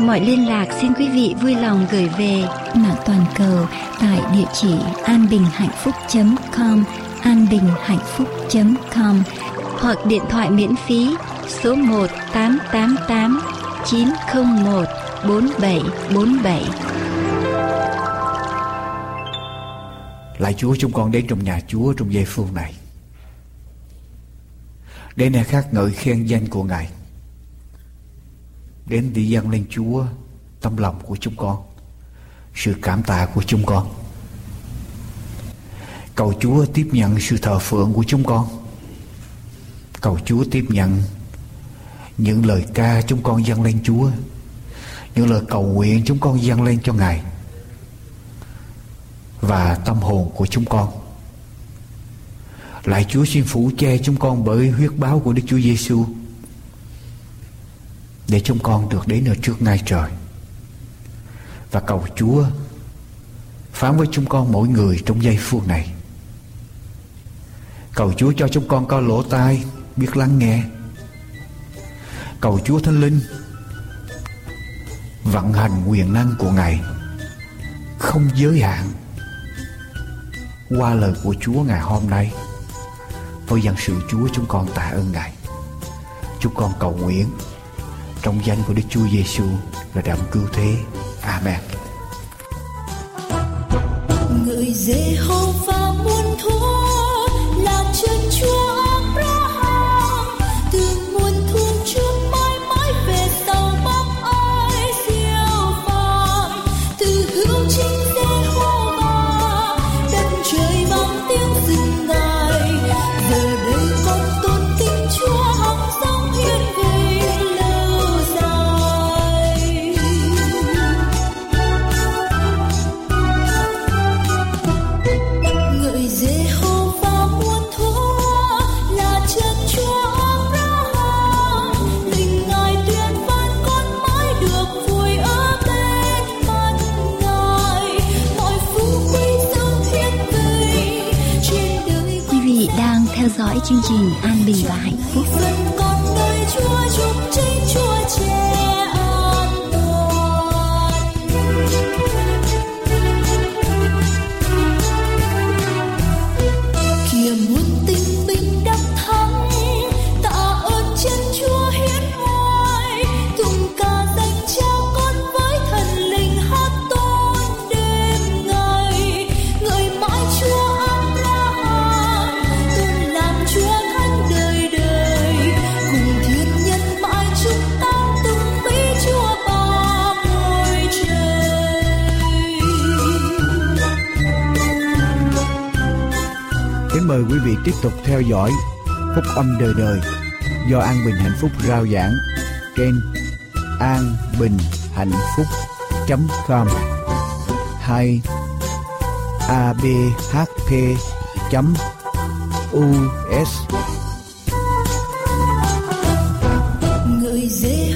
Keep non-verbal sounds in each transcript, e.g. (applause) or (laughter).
Mọi liên lạc xin quý vị vui lòng gửi về mạng toàn cầu tại địa chỉ anbinhhạnhphúc.com anbinhhạnhphúc.com hoặc điện thoại miễn phí số 1 888 901 4747. Lạy Chúa, chúng con đến trong nhà Chúa trong giây phút này. Để này khác ngợi khen danh của Ngài đến để dâng lên Chúa, tâm lòng của chúng con, sự cảm tạ của chúng con. Cầu Chúa tiếp nhận sự thờ phượng của chúng con. Cầu Chúa tiếp nhận những lời ca chúng con dâng lên Chúa, những lời cầu nguyện chúng con dâng lên cho Ngài và tâm hồn của chúng con. Lại Chúa xin phủ che chúng con bởi huyết báo của Đức Chúa Giêsu để chúng con được đến ở trước ngai trời. Và cầu Chúa phán với chúng con mỗi người trong giây phút này. Cầu Chúa cho chúng con có lỗ tai biết lắng nghe. Cầu Chúa Thánh Linh vận hành quyền năng của Ngài không giới hạn qua lời của Chúa ngày hôm nay. Với dân sự Chúa chúng con tạ ơn Ngài. Chúng con cầu nguyện trong danh của Đức Chúa Giêsu là đấng cứu thế. Amen. Người Giê-hô-va chương trình An Bình và mời quý vị tiếp tục theo dõi Phúc âm đời đời do An Bình Hạnh Phúc rao giảng trên an bình hạnh phúc com, hay abhp us quý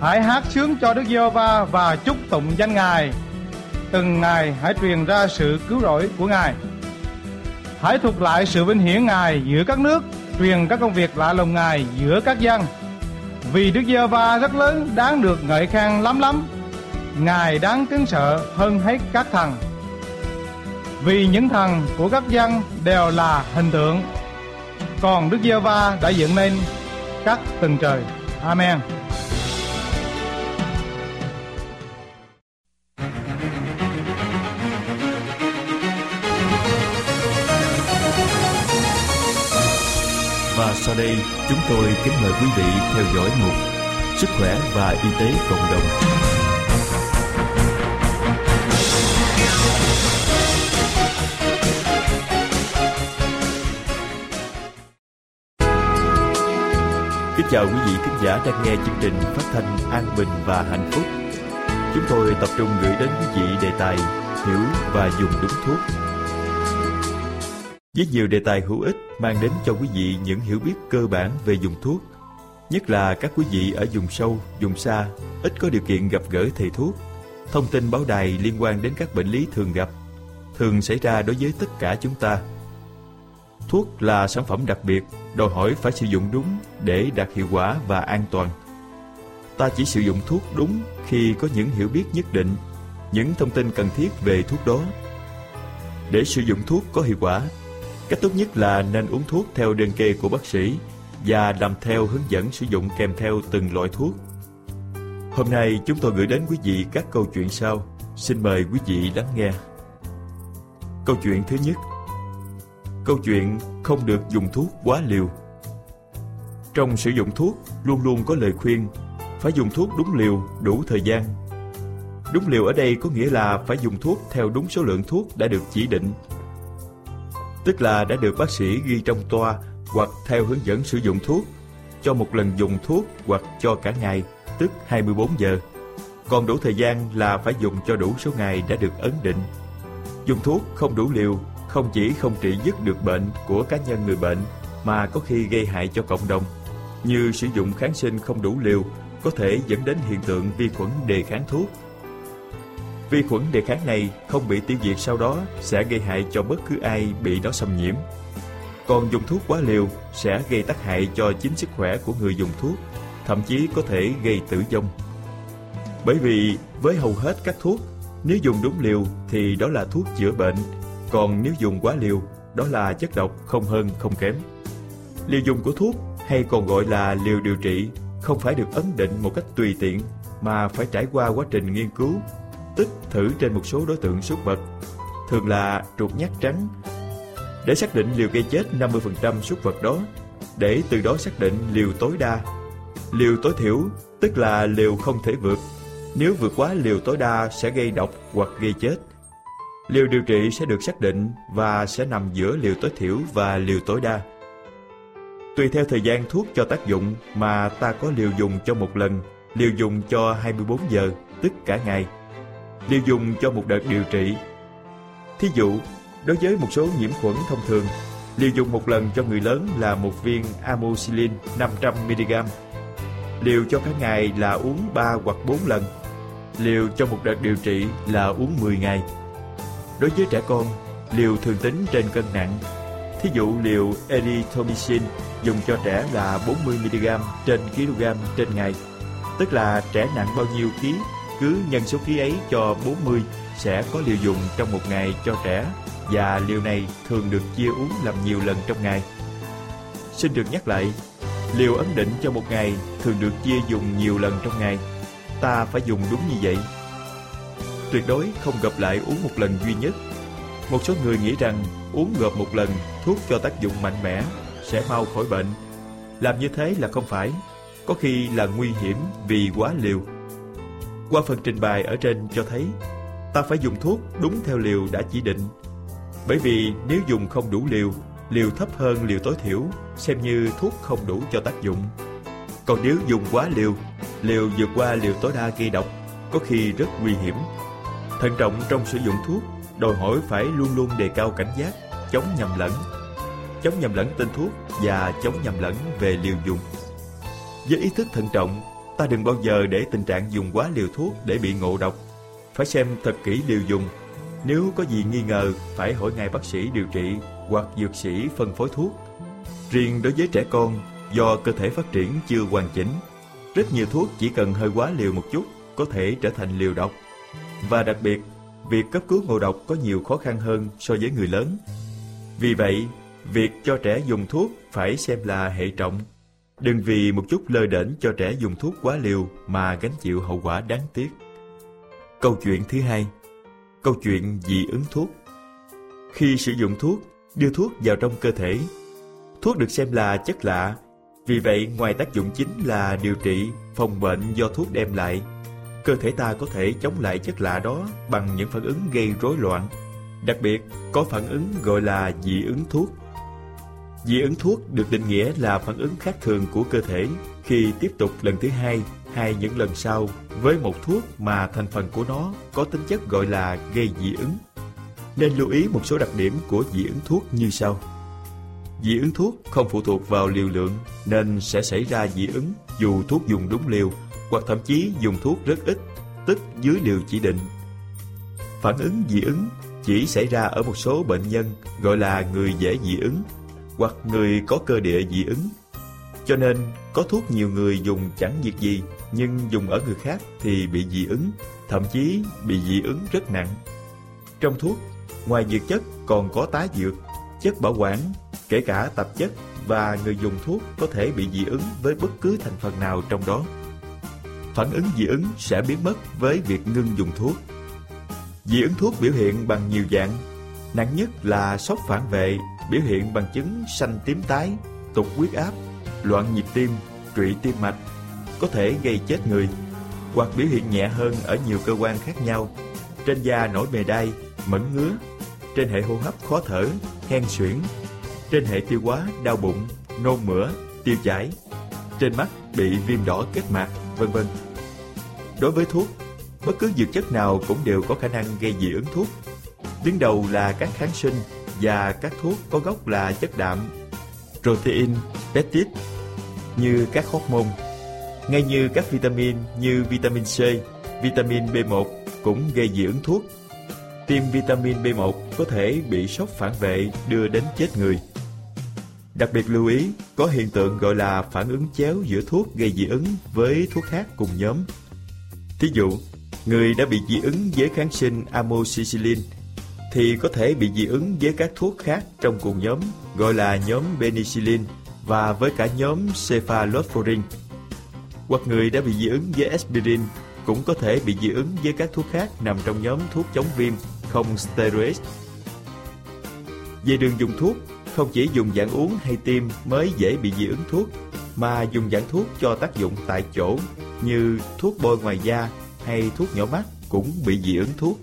Hãy hát sướng cho Đức Giê-hô-va và chúc tụng danh Ngài. Từng ngày hãy truyền ra sự cứu rỗi của Ngài. Hãy thuật lại sự vinh hiển Ngài giữa các nước, truyền các công việc lạ lùng Ngài giữa các dân. Vì Đức Giê-hô-va rất lớn, đáng được ngợi khen lắm lắm. Ngài đáng kính sợ hơn hết các thần vì những thần của các dân đều là hình tượng còn Đức Giê Va đã dựng nên các tầng trời. Amen. Và sau đây, chúng tôi kính mời quý vị theo dõi mục Sức khỏe và y tế cộng đồng. Kính chào quý vị khán giả đang nghe chương trình phát thanh An Bình và Hạnh Phúc. Chúng tôi tập trung gửi đến quý vị đề tài hiểu và dùng đúng thuốc. Với nhiều đề tài hữu ích mang đến cho quý vị những hiểu biết cơ bản về dùng thuốc, nhất là các quý vị ở vùng sâu, vùng xa, ít có điều kiện gặp gỡ thầy thuốc. Thông tin báo đài liên quan đến các bệnh lý thường gặp, thường xảy ra đối với tất cả chúng ta – Thuốc là sản phẩm đặc biệt, đòi hỏi phải sử dụng đúng để đạt hiệu quả và an toàn. Ta chỉ sử dụng thuốc đúng khi có những hiểu biết nhất định, những thông tin cần thiết về thuốc đó. Để sử dụng thuốc có hiệu quả, cách tốt nhất là nên uống thuốc theo đơn kê của bác sĩ và làm theo hướng dẫn sử dụng kèm theo từng loại thuốc. Hôm nay chúng tôi gửi đến quý vị các câu chuyện sau. Xin mời quý vị lắng nghe. Câu chuyện thứ nhất – Câu chuyện không được dùng thuốc quá liều Trong sử dụng thuốc luôn luôn có lời khuyên Phải dùng thuốc đúng liều, đủ thời gian Đúng liều ở đây có nghĩa là phải dùng thuốc theo đúng số lượng thuốc đã được chỉ định Tức là đã được bác sĩ ghi trong toa hoặc theo hướng dẫn sử dụng thuốc cho một lần dùng thuốc hoặc cho cả ngày, tức 24 giờ. Còn đủ thời gian là phải dùng cho đủ số ngày đã được ấn định. Dùng thuốc không đủ liều không chỉ không trị dứt được bệnh của cá nhân người bệnh mà có khi gây hại cho cộng đồng, như sử dụng kháng sinh không đủ liều có thể dẫn đến hiện tượng vi khuẩn đề kháng thuốc. Vi khuẩn đề kháng này không bị tiêu diệt sau đó sẽ gây hại cho bất cứ ai bị nó xâm nhiễm. Còn dùng thuốc quá liều sẽ gây tác hại cho chính sức khỏe của người dùng thuốc, thậm chí có thể gây tử vong. Bởi vì với hầu hết các thuốc, nếu dùng đúng liều thì đó là thuốc chữa bệnh còn nếu dùng quá liều, đó là chất độc không hơn không kém. Liều dùng của thuốc hay còn gọi là liều điều trị không phải được ấn định một cách tùy tiện mà phải trải qua quá trình nghiên cứu, tức thử trên một số đối tượng súc vật, thường là chuột nhắt trắng, để xác định liều gây chết 50% súc vật đó, để từ đó xác định liều tối đa. Liều tối thiểu tức là liều không thể vượt. Nếu vượt quá liều tối đa sẽ gây độc hoặc gây chết. Liều điều trị sẽ được xác định và sẽ nằm giữa liều tối thiểu và liều tối đa. Tùy theo thời gian thuốc cho tác dụng mà ta có liều dùng cho một lần, liều dùng cho 24 giờ, tức cả ngày. Liều dùng cho một đợt điều trị. Thí dụ, đối với một số nhiễm khuẩn thông thường, Liều dùng một lần cho người lớn là một viên amoxicillin 500mg. Liều cho cả ngày là uống 3 hoặc 4 lần. Liều cho một đợt điều trị là uống 10 ngày. Đối với trẻ con, liều thường tính trên cân nặng. Thí dụ liều erythromycin dùng cho trẻ là 40mg trên kg trên ngày. Tức là trẻ nặng bao nhiêu ký, cứ nhân số ký ấy cho 40 sẽ có liều dùng trong một ngày cho trẻ và liều này thường được chia uống làm nhiều lần trong ngày. Xin được nhắc lại, liều ấn định cho một ngày thường được chia dùng nhiều lần trong ngày. Ta phải dùng đúng như vậy. Tuyệt đối không gặp lại uống một lần duy nhất. Một số người nghĩ rằng uống gộp một lần thuốc cho tác dụng mạnh mẽ sẽ mau khỏi bệnh. Làm như thế là không phải, có khi là nguy hiểm vì quá liều. Qua phần trình bày ở trên cho thấy, ta phải dùng thuốc đúng theo liều đã chỉ định bởi vì nếu dùng không đủ liều, liều thấp hơn liều tối thiểu, xem như thuốc không đủ cho tác dụng. Còn nếu dùng quá liều, liều vượt qua liều tối đa gây độc, có khi rất nguy hiểm. Thận trọng trong sử dụng thuốc, đòi hỏi phải luôn luôn đề cao cảnh giác, chống nhầm lẫn. Chống nhầm lẫn tên thuốc và chống nhầm lẫn về liều dùng. Với ý thức thận trọng, ta đừng bao giờ để tình trạng dùng quá liều thuốc để bị ngộ độc. Phải xem thật kỹ liều dùng nếu có gì nghi ngờ, phải hỏi ngay bác sĩ điều trị hoặc dược sĩ phân phối thuốc. Riêng đối với trẻ con, do cơ thể phát triển chưa hoàn chỉnh, rất nhiều thuốc chỉ cần hơi quá liều một chút có thể trở thành liều độc. Và đặc biệt, việc cấp cứu ngộ độc có nhiều khó khăn hơn so với người lớn. Vì vậy, việc cho trẻ dùng thuốc phải xem là hệ trọng. Đừng vì một chút lơ đễnh cho trẻ dùng thuốc quá liều mà gánh chịu hậu quả đáng tiếc. Câu chuyện thứ hai Câu chuyện dị ứng thuốc Khi sử dụng thuốc, đưa thuốc vào trong cơ thể, thuốc được xem là chất lạ. Vì vậy, ngoài tác dụng chính là điều trị, phòng bệnh do thuốc đem lại, cơ thể ta có thể chống lại chất lạ đó bằng những phản ứng gây rối loạn. Đặc biệt, có phản ứng gọi là dị ứng thuốc. Dị ứng thuốc được định nghĩa là phản ứng khác thường của cơ thể khi tiếp tục lần thứ hai hay những lần sau với một thuốc mà thành phần của nó có tính chất gọi là gây dị ứng. Nên lưu ý một số đặc điểm của dị ứng thuốc như sau. Dị ứng thuốc không phụ thuộc vào liều lượng nên sẽ xảy ra dị ứng dù thuốc dùng đúng liều hoặc thậm chí dùng thuốc rất ít, tức dưới liều chỉ định. Phản ứng dị ứng chỉ xảy ra ở một số bệnh nhân gọi là người dễ dị ứng hoặc người có cơ địa dị ứng. Cho nên, có thuốc nhiều người dùng chẳng việc gì, nhưng dùng ở người khác thì bị dị ứng, thậm chí bị dị ứng rất nặng. Trong thuốc, ngoài dược chất còn có tá dược, chất bảo quản, kể cả tạp chất và người dùng thuốc có thể bị dị ứng với bất cứ thành phần nào trong đó. Phản ứng dị ứng sẽ biến mất với việc ngưng dùng thuốc. Dị ứng thuốc biểu hiện bằng nhiều dạng. Nặng nhất là sốc phản vệ biểu hiện bằng chứng xanh tím tái, tụt huyết áp, loạn nhịp tim, trụy tim mạch, có thể gây chết người, hoặc biểu hiện nhẹ hơn ở nhiều cơ quan khác nhau, trên da nổi mề đay, mẩn ngứa, trên hệ hô hấp khó thở, hen suyễn, trên hệ tiêu hóa đau bụng, nôn mửa, tiêu chảy, trên mắt bị viêm đỏ kết mạc, vân vân. Đối với thuốc, bất cứ dược chất nào cũng đều có khả năng gây dị ứng thuốc. Đứng đầu là các kháng sinh, và các thuốc có gốc là chất đạm, protein, peptide như các hormone, ngay như các vitamin như vitamin C, vitamin B1 cũng gây dị ứng thuốc. Tiêm vitamin B1 có thể bị sốc phản vệ đưa đến chết người. Đặc biệt lưu ý, có hiện tượng gọi là phản ứng chéo giữa thuốc gây dị ứng với thuốc khác cùng nhóm. Thí dụ, người đã bị dị ứng với kháng sinh amoxicillin thì có thể bị dị ứng với các thuốc khác trong cùng nhóm gọi là nhóm penicillin và với cả nhóm cephalosporin. Hoặc người đã bị dị ứng với aspirin cũng có thể bị dị ứng với các thuốc khác nằm trong nhóm thuốc chống viêm không steroid. Về đường dùng thuốc, không chỉ dùng dạng uống hay tiêm mới dễ bị dị ứng thuốc, mà dùng dạng thuốc cho tác dụng tại chỗ như thuốc bôi ngoài da hay thuốc nhỏ mắt cũng bị dị ứng thuốc.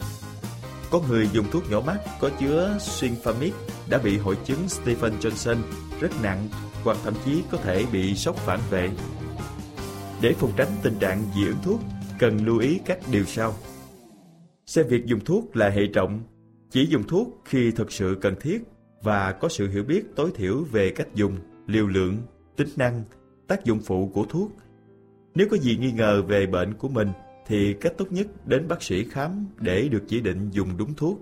Có người dùng thuốc nhỏ mắt có chứa Sinfamid đã bị hội chứng Stephen Johnson rất nặng hoặc thậm chí có thể bị sốc phản vệ. Để phòng tránh tình trạng dị ứng thuốc, cần lưu ý các điều sau. Xem việc dùng thuốc là hệ trọng, chỉ dùng thuốc khi thực sự cần thiết và có sự hiểu biết tối thiểu về cách dùng, liều lượng, tính năng, tác dụng phụ của thuốc. Nếu có gì nghi ngờ về bệnh của mình thì cách tốt nhất đến bác sĩ khám để được chỉ định dùng đúng thuốc.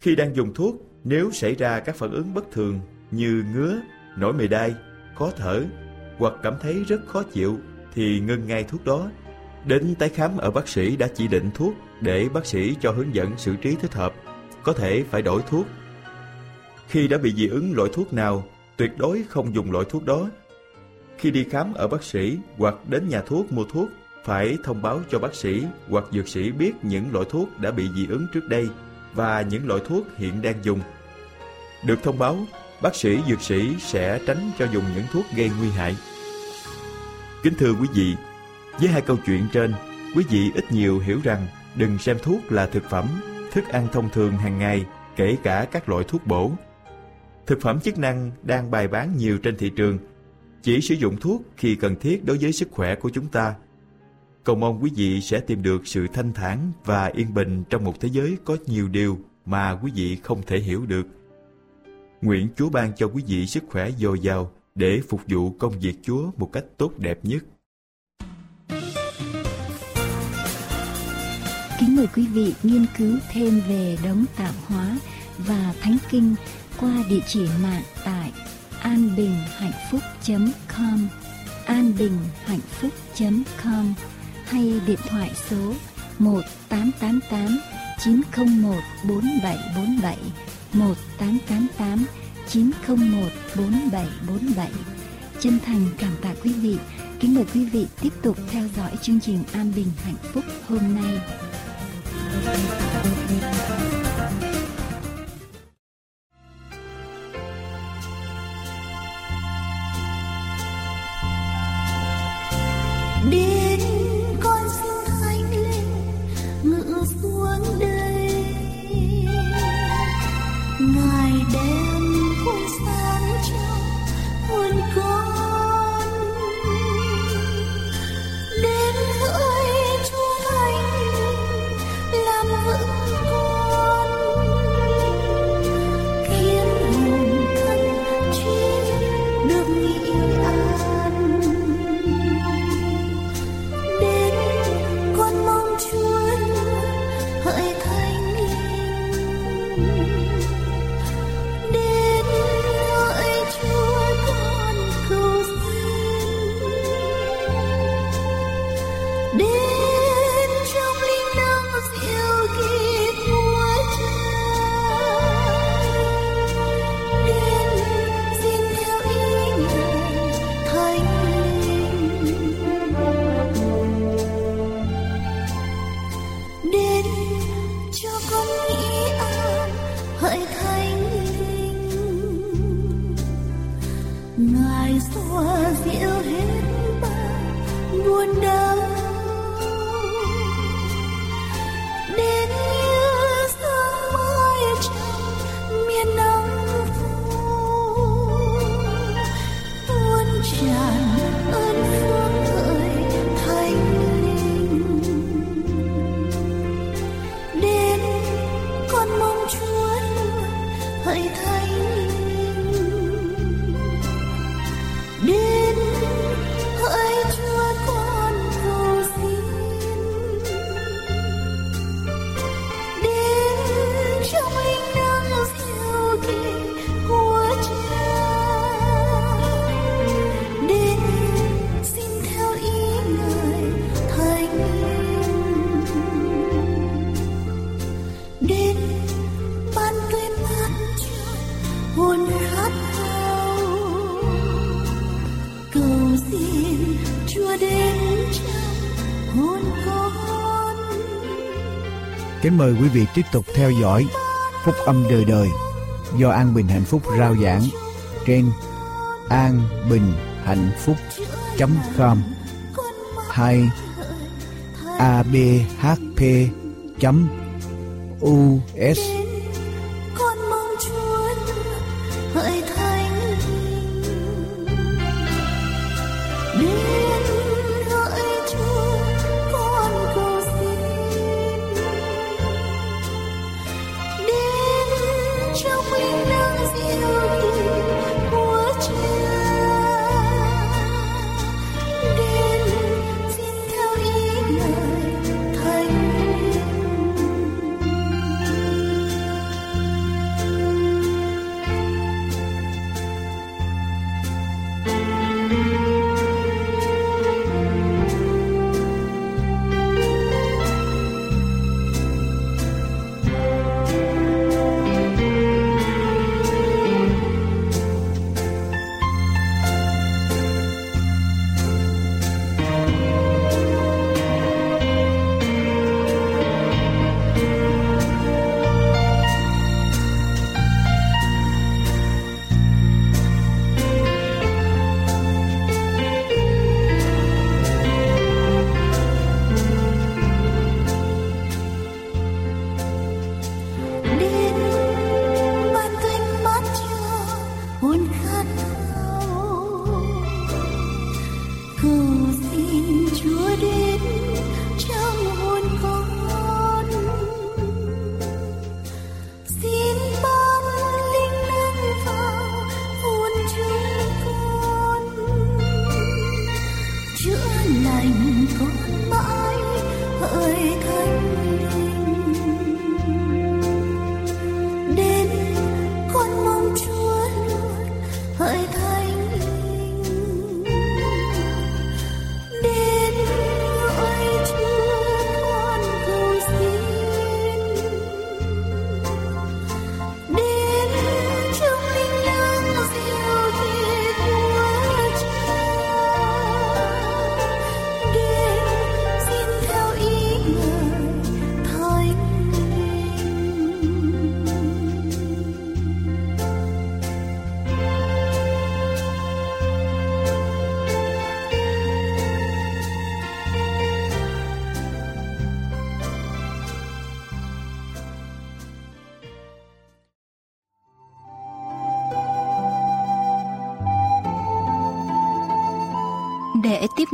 Khi đang dùng thuốc, nếu xảy ra các phản ứng bất thường như ngứa, nổi mề đai, khó thở hoặc cảm thấy rất khó chịu thì ngưng ngay thuốc đó. Đến tái khám ở bác sĩ đã chỉ định thuốc để bác sĩ cho hướng dẫn xử trí thích hợp, có thể phải đổi thuốc. Khi đã bị dị ứng loại thuốc nào, tuyệt đối không dùng loại thuốc đó. Khi đi khám ở bác sĩ hoặc đến nhà thuốc mua thuốc, phải thông báo cho bác sĩ hoặc dược sĩ biết những loại thuốc đã bị dị ứng trước đây và những loại thuốc hiện đang dùng. Được thông báo, bác sĩ dược sĩ sẽ tránh cho dùng những thuốc gây nguy hại. Kính thưa quý vị, với hai câu chuyện trên, quý vị ít nhiều hiểu rằng đừng xem thuốc là thực phẩm, thức ăn thông thường hàng ngày, kể cả các loại thuốc bổ. Thực phẩm chức năng đang bày bán nhiều trên thị trường, chỉ sử dụng thuốc khi cần thiết đối với sức khỏe của chúng ta. Cầu mong quý vị sẽ tìm được sự thanh thản và yên bình trong một thế giới có nhiều điều mà quý vị không thể hiểu được. Nguyện Chúa ban cho quý vị sức khỏe dồi dào để phục vụ công việc Chúa một cách tốt đẹp nhất. Kính mời quý vị nghiên cứu thêm về đấng tạo hóa và thánh kinh qua địa chỉ mạng tại anbinhhạnhphúc.com anbinhhạnhphúc.com hay điện thoại số 1888 901 4747 1888 901 4747 Chân thành cảm tạ quý vị. Kính mời quý vị tiếp tục theo dõi chương trình An Bình Hạnh Phúc hôm nay. Xóa dịu hết bao buồn đau. Kính mời quý vị tiếp tục theo dõi Phúc âm đời đời do An Bình Hạnh Phúc rao giảng trên an bình hạnh phúc com hay abhp us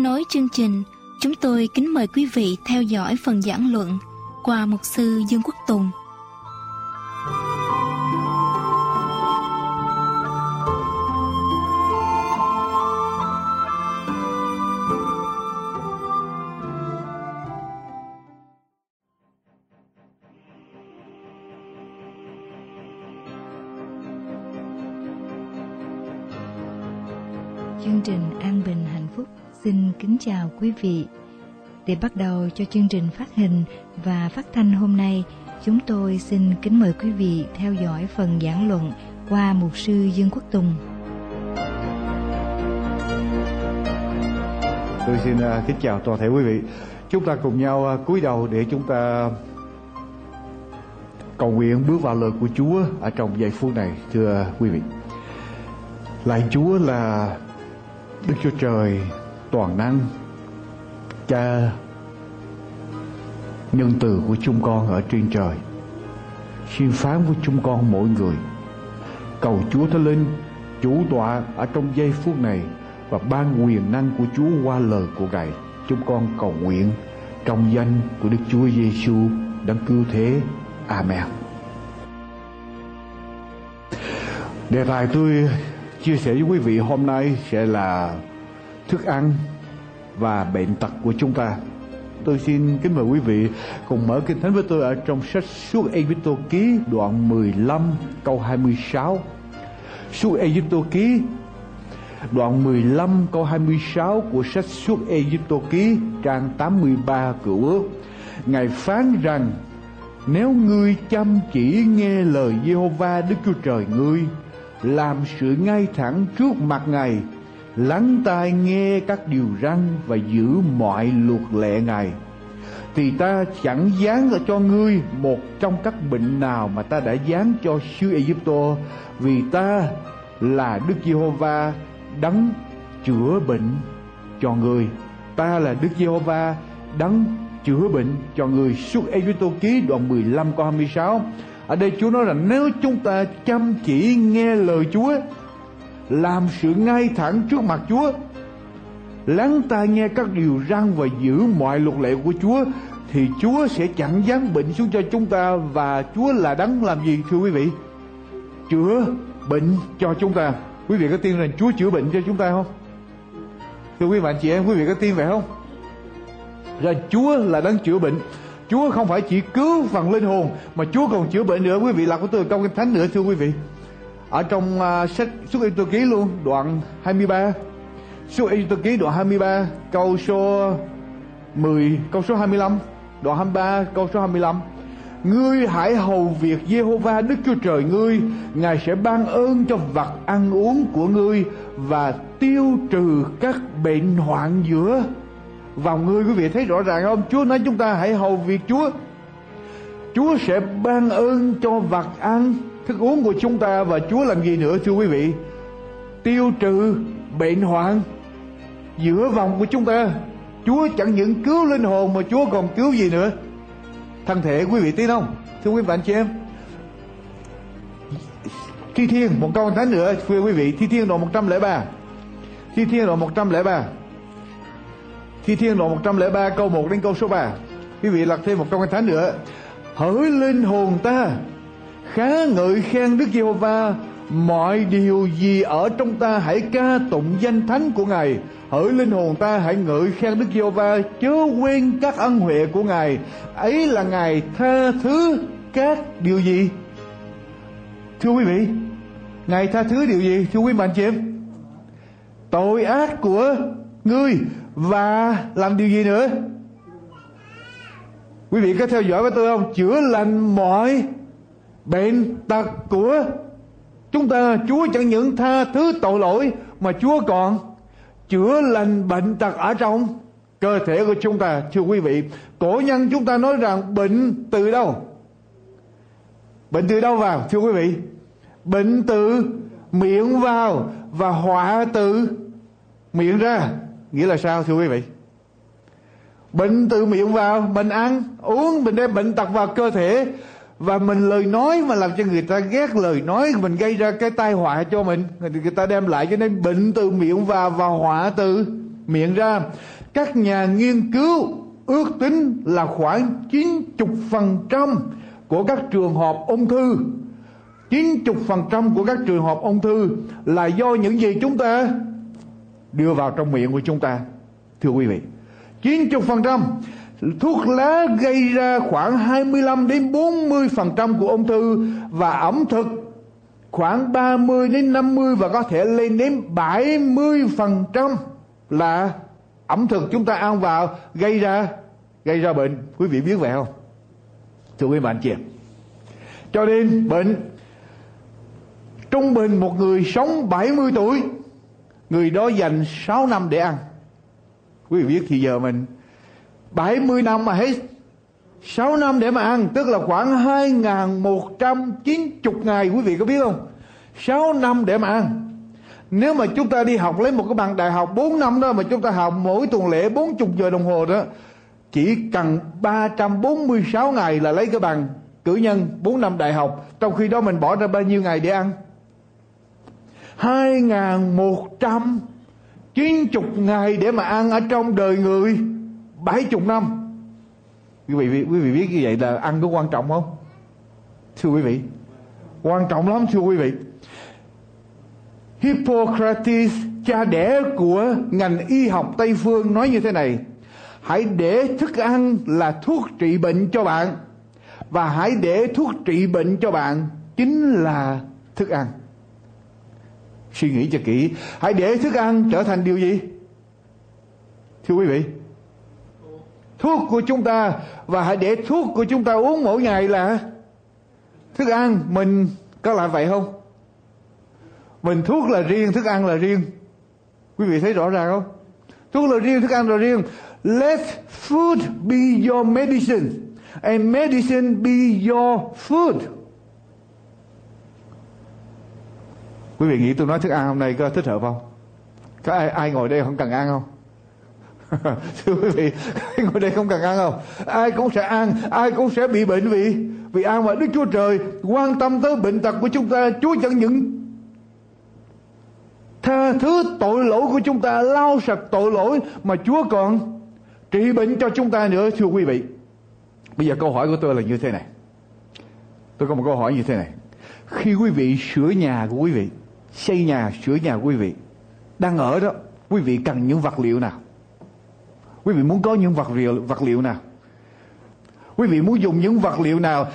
nối chương trình, chúng tôi kính mời quý vị theo dõi phần giảng luận qua mục sư Dương Quốc Tùng. Quý vị. Để bắt đầu cho chương trình phát hình và phát thanh hôm nay, chúng tôi xin kính mời quý vị theo dõi phần giảng luận qua mục sư Dương Quốc Tùng. Tôi xin à, kính chào toàn thể quý vị. Chúng ta cùng nhau à, cúi đầu để chúng ta cầu nguyện bước vào lời của Chúa ở trong giây phút này, thưa quý vị. Lạy Chúa là Đức Chúa Trời toàn năng, Cha, nhân từ của chúng con ở trên trời. Xin phán với chúng con mỗi người. Cầu Chúa Thánh Linh chủ tọa ở trong giây phút này và ban quyền năng của Chúa qua lời của Ngài. Chúng con cầu nguyện trong danh của Đức Chúa Giêsu đấng cứu thế. Amen. Đề tài tôi chia sẻ với quý vị hôm nay sẽ là thức ăn và bệnh tật của chúng ta. Tôi xin kính mời quý vị cùng mở kinh thánh với tôi ở trong sách Suốt Ê Ký đoạn 15 câu 26. Suốt Ê Tô Ký đoạn 15 câu 26 của sách Suốt Ê Ký trang 83 cựu ước. Ngài phán rằng nếu ngươi chăm chỉ nghe lời Giê-hô-va Đức Chúa Trời ngươi làm sự ngay thẳng trước mặt Ngài, lắng tai nghe các điều răn và giữ mọi luật lệ Ngài. Thì ta chẳng dán ở cho ngươi một trong các bệnh nào mà ta đã dán cho xứ Egypto, vì ta là Đức Giê-hô-va đấng chữa bệnh cho ngươi. Ta là Đức Giê-hô-va đấng chữa bệnh cho người suốt Egypto ký đoạn 15 câu 26 ở đây Chúa nói rằng nếu chúng ta chăm chỉ nghe lời Chúa làm sự ngay thẳng trước mặt Chúa. Lắng tai nghe các điều răn và giữ mọi luật lệ của Chúa, thì Chúa sẽ chẳng giáng bệnh xuống cho chúng ta và Chúa là đấng làm gì, thưa quý vị? Chữa bệnh cho chúng ta. Quý vị có tin rằng Chúa chữa bệnh cho chúng ta không? Thưa quý bạn chị em, quý vị có tin vậy không? Rằng Chúa là đấng chữa bệnh. Chúa không phải chỉ cứu phần linh hồn, mà Chúa còn chữa bệnh nữa. Quý vị là của tôi câu kinh thánh nữa, thưa quý vị ở trong uh, sách xuất Ê-tô ký luôn đoạn 23 xuất Ê-tô ký đoạn 23 câu số 10 câu số 25 đoạn 23 câu số 25 Ngươi hãy hầu việc Giê-hô-va Đức Chúa Trời ngươi. Ngài sẽ ban ơn cho vật ăn uống của ngươi Và tiêu trừ các bệnh hoạn giữa. Vào ngươi quý vị thấy rõ ràng không? Chúa nói chúng ta hãy hầu việc Chúa. Chúa sẽ ban ơn cho vật ăn thức uống của chúng ta và Chúa làm gì nữa, thưa quý vị? Tiêu trừ bệnh hoạn. Giữa vòng của chúng ta, Chúa chẳng những cứu linh hồn mà Chúa còn cứu gì nữa. Thân thể quý vị tin không? Thưa quý vị anh chị em. Thi Thiên, một câu thánh nữa, thưa quý vị. Thi Thiên đoạn 103 Thi Thiên đoạn 103 Thi Thiên đoạn 103 câu 1 đến câu số 3 Quý vị lật thêm một câu thánh nữa. Hỡi linh hồn ta Khá ngợi khen Đức Giê-hô-va. Mọi điều gì ở trong ta hãy ca tụng danh thánh của Ngài. Hỡi linh hồn ta hãy ngợi khen Đức Giê-hô-va, Chớ quên các ân huệ của Ngài. Ấy là Ngài tha thứ các điều gì? Thưa quý vị, Ngài tha thứ điều gì, Thưa quý bạn chị em? Tội ác của ngươi và làm điều gì nữa? Quý vị có theo dõi với tôi không? Chữa lành mọi bệnh tật của chúng ta, chúa chẳng những tha thứ tội lỗi mà chúa còn chữa lành bệnh tật ở trong cơ thể của chúng ta. Thưa quý vị, cổ nhân chúng ta nói rằng bệnh từ đâu? Bệnh từ đâu vào? Thưa quý vị, bệnh từ miệng vào và họa từ miệng ra. Nghĩa là sao, thưa quý vị? Bệnh từ miệng vào, mình ăn, uống, mình đem bệnh tật vào cơ thể và mình lời nói mà làm cho người ta ghét lời nói mình gây ra cái tai họa cho mình. Người ta đem lại cho nên bệnh từ miệng vào và họa từ miệng ra. Các nhà nghiên cứu ước tính là khoảng 90% của các trường hợp ung thư. 90% của các trường hợp ung thư là do những gì chúng ta đưa vào trong miệng của chúng ta. Thưa quý vị, 90% thuốc lá gây ra khoảng 25 đến 40% của ung thư và ẩm thực khoảng 30 đến 50 và có thể lên đến 70% là ẩm thực chúng ta ăn vào gây ra gây ra bệnh. Quý vị biết vậy không? Thưa quý bạn chị Cho nên bệnh, Trung bình một người sống 70 tuổi, Người đó dành 6 năm để ăn Quý vị biết thì giờ mình 70 năm mà hết. 6 năm để mà ăn, Tức là khoảng 2.190 ngày, Quý vị có biết không? 6 năm để mà ăn. Nếu mà chúng ta đi học lấy một cái bằng đại học 4 năm đó, Mà chúng ta học mỗi tuần lễ 40 giờ đồng hồ đó, Chỉ cần 346 ngày là lấy cái bằng cử nhân 4 năm đại học. Trong khi đó mình bỏ ra bao nhiêu ngày để ăn? 2.190 ngày để mà ăn ở trong đời người. 70 năm. Quý vị quý vị biết như vậy là ăn có quan trọng không? Thưa quý vị, quan trọng lắm, thưa quý vị. Hippocrates, cha đẻ của ngành y học Tây phương nói như thế này, hãy để thức ăn là thuốc trị bệnh cho bạn, và hãy để thuốc trị bệnh cho bạn chính là thức ăn. Suy nghĩ cho kỹ, hãy để thức ăn trở thành điều gì? Thưa quý vị thuốc của chúng ta và hãy để thuốc của chúng ta uống mỗi ngày là thức ăn. Mình có làm vậy không? Mình thuốc là riêng, thức ăn là riêng. Quý vị thấy rõ ràng không? Thuốc là riêng, thức ăn là riêng. Let food be your medicine and medicine be your food. Quý vị nghĩ tôi nói thức ăn hôm nay có thích hợp không? Có ai ai ngồi đây không cần ăn không? (laughs) thưa quý vị, (laughs) ngồi đây không cần ăn không ai cũng sẽ ăn, ai cũng sẽ bị bệnh vì vì ăn mà đức chúa trời quan tâm tới bệnh tật của chúng ta, chúa chẳng những tha thứ tội lỗi của chúng ta, lau sạch tội lỗi mà chúa còn trị bệnh cho chúng ta nữa, thưa quý vị. Bây giờ câu hỏi của tôi là như thế này. Tôi có một câu hỏi như thế này. Khi quý vị sửa nhà của quý vị, xây nhà, sửa nhà của quý vị, đang ở đó, quý vị cần những vật liệu nào? Quý vị muốn có những vật liệu vật liệu nào? Quý vị muốn dùng những vật liệu nào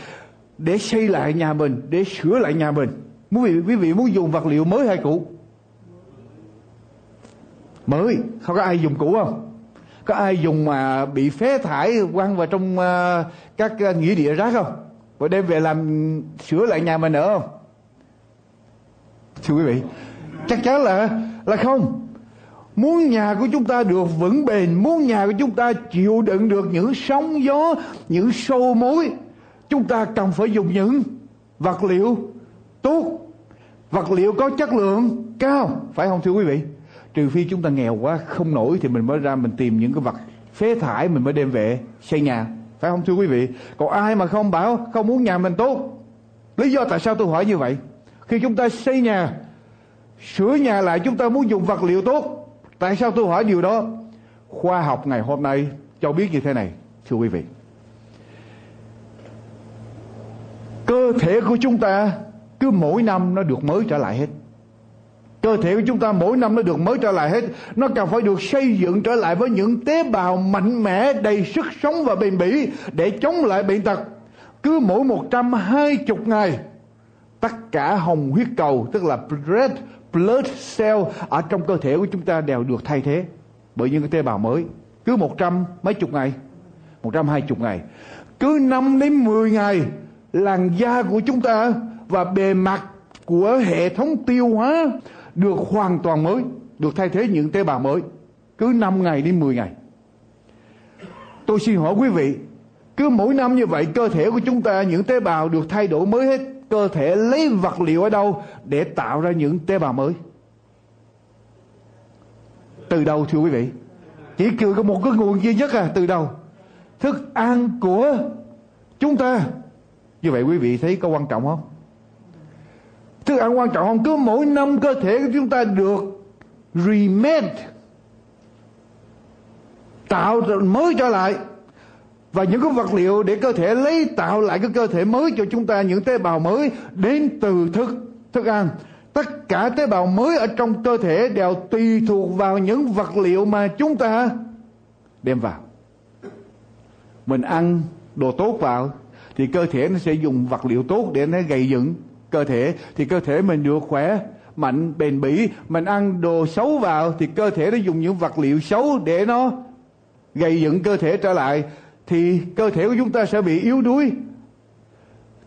để xây lại nhà mình, để sửa lại nhà mình? Quý vị quý vị muốn dùng vật liệu mới hay cũ? Mới. Không có ai dùng cũ không? Có ai dùng mà bị phế thải, quăng vào trong ờ, các ờ, nghĩa địa rác không? Và đem về làm sửa lại nhà mình nữa không? Thưa quý vị, chắc chắn là là không muốn nhà của chúng ta được vững bền, muốn nhà của chúng ta chịu đựng được những sóng gió, những sâu mối, chúng ta cần phải dùng những vật liệu tốt. Vật liệu có chất lượng cao phải không thưa quý vị? Trừ phi chúng ta nghèo quá, không nổi thì mình mới ra mình tìm những cái vật phế thải mình mới đem về xây nhà. Phải không thưa quý vị? Còn ai mà không bảo không muốn nhà mình tốt? Lý do tại sao tôi hỏi như vậy? Khi chúng ta xây nhà, sửa nhà lại, chúng ta muốn dùng vật liệu tốt tại sao tôi hỏi điều đó? Khoa học ngày hôm nay cho biết như thế này, thưa quý vị. Cơ thể của chúng ta cứ mỗi năm nó được mới trở lại hết. Cơ thể của chúng ta mỗi năm nó được mới trở lại hết. Nó cần phải được xây dựng trở lại với những tế bào mạnh mẽ đầy sức sống và bền bỉ để chống lại bệnh tật. Cứ mỗi 120 ngày tất cả hồng huyết cầu, tức là red blood cell, ở trong cơ thể của chúng ta đều được thay thế bởi những cái tế bào mới. Cứ một trăm mấy chục ngày, một trăm hai chục ngày. Cứ năm đến mười ngày, làn da của chúng ta và bề mặt của hệ thống tiêu hóa được hoàn toàn mới, được thay thế những tế bào mới. Cứ năm ngày đến mười ngày. Tôi xin hỏi quý vị, cứ mỗi năm như vậy, cơ thể của chúng ta, những tế bào được thay đổi mới hết cơ thể lấy vật liệu ở đâu để tạo ra những tế bào mới? Từ đâu, thưa quý vị? Chỉ cười có một cái nguồn duy nhất à từ đâu? Thức ăn của chúng ta. Như vậy quý vị thấy có quan trọng không? Thức ăn quan trọng không? Cứ mỗi năm cơ thể của chúng ta được remade, tạo mới trở lại và những cái vật liệu để cơ thể lấy tạo lại cái cơ thể mới cho chúng ta, những tế bào mới đến từ thức thức ăn. Tất cả tế bào mới ở trong cơ thể đều tùy thuộc vào những vật liệu mà chúng ta đem vào. Mình ăn đồ tốt vào thì cơ thể nó sẽ dùng vật liệu tốt để nó gây dựng cơ thể. Thì cơ thể mình được khỏe, mạnh, bền bỉ. Mình ăn đồ xấu vào thì cơ thể nó dùng những vật liệu xấu để nó gây dựng cơ thể trở lại thì cơ thể của chúng ta sẽ bị yếu đuối.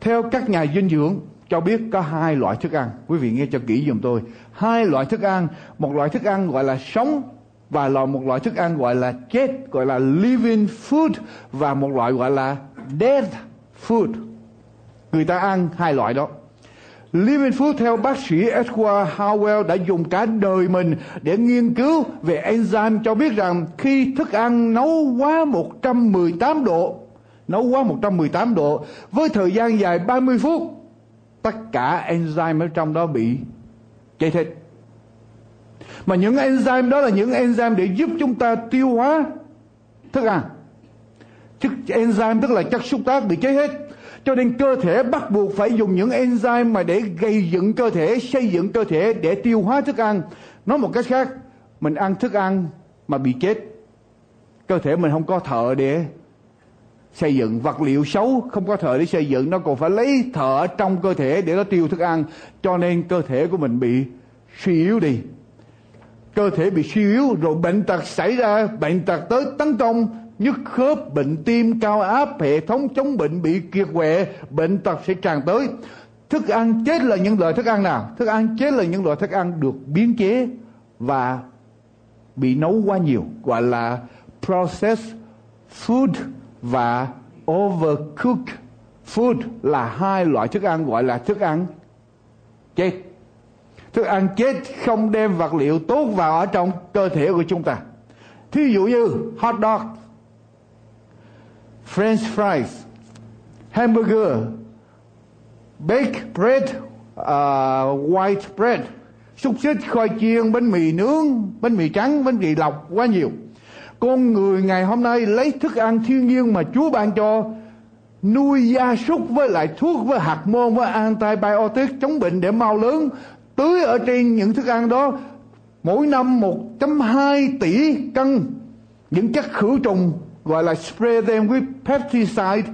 Theo các nhà dinh dưỡng cho biết có hai loại thức ăn. Quý vị nghe cho kỹ giùm tôi. Hai loại thức ăn, một loại thức ăn gọi là sống và là một loại thức ăn gọi là chết, gọi là living food và một loại gọi là dead food. Người ta ăn hai loại đó. Living Food theo bác sĩ Edward Howell đã dùng cả đời mình để nghiên cứu về enzyme cho biết rằng khi thức ăn nấu quá 118 độ, nấu quá 118 độ với thời gian dài 30 phút, tất cả enzyme ở trong đó bị chạy hết. Mà những enzyme đó là những enzyme để giúp chúng ta tiêu hóa thức ăn. chức enzyme tức là chất xúc tác bị cháy hết cho nên cơ thể bắt buộc phải dùng những enzyme mà để gây dựng cơ thể, xây dựng cơ thể để tiêu hóa thức ăn. Nói một cách khác, mình ăn thức ăn mà bị chết. Cơ thể mình không có thợ để xây dựng vật liệu xấu không có thợ để xây dựng nó còn phải lấy thợ trong cơ thể để nó tiêu thức ăn cho nên cơ thể của mình bị suy yếu đi cơ thể bị suy yếu rồi bệnh tật xảy ra bệnh tật tới tấn công nhức khớp, bệnh tim, cao áp, hệ thống chống bệnh bị kiệt quệ, bệnh tật sẽ tràn tới. Thức ăn chết là những loại thức ăn nào? Thức ăn chết là những loại thức ăn được biến chế và bị nấu quá nhiều, gọi là processed food và overcooked food là hai loại thức ăn gọi là thức ăn chết. Thức ăn chết không đem vật liệu tốt vào ở trong cơ thể của chúng ta. Thí dụ như hot dog French fries, hamburger, baked bread, uh, white bread, xúc xích, khoai chiên, bánh mì nướng, bánh mì trắng, bánh mì lọc quá nhiều. Con người ngày hôm nay lấy thức ăn thiên nhiên mà Chúa ban cho nuôi gia súc với lại thuốc với hạt môn với antibiotic chống bệnh để mau lớn tưới ở trên những thức ăn đó mỗi năm 1.2 tỷ cân những chất khử trùng gọi là spray them with pesticide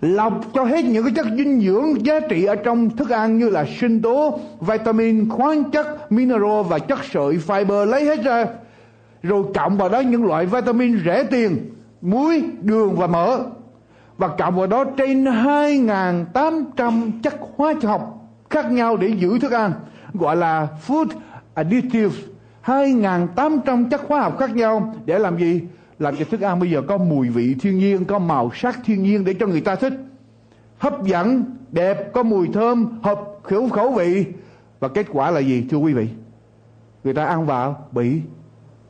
lọc cho hết những cái chất dinh dưỡng giá trị ở trong thức ăn như là sinh tố, vitamin, khoáng chất, mineral và chất sợi fiber lấy hết ra. Rồi cộng vào đó những loại vitamin rẻ tiền, muối, đường và mỡ. Và cộng vào đó trên 2.800 chất hóa học khác nhau để giữ thức ăn. Gọi là food additives. 2.800 chất hóa học khác nhau để làm gì? Làm cho thức ăn bây giờ có mùi vị thiên nhiên, có màu sắc thiên nhiên để cho người ta thích. Hấp dẫn, đẹp, có mùi thơm, hợp khẩu khẩu vị. Và kết quả là gì, thưa quý vị? Người ta ăn vào bị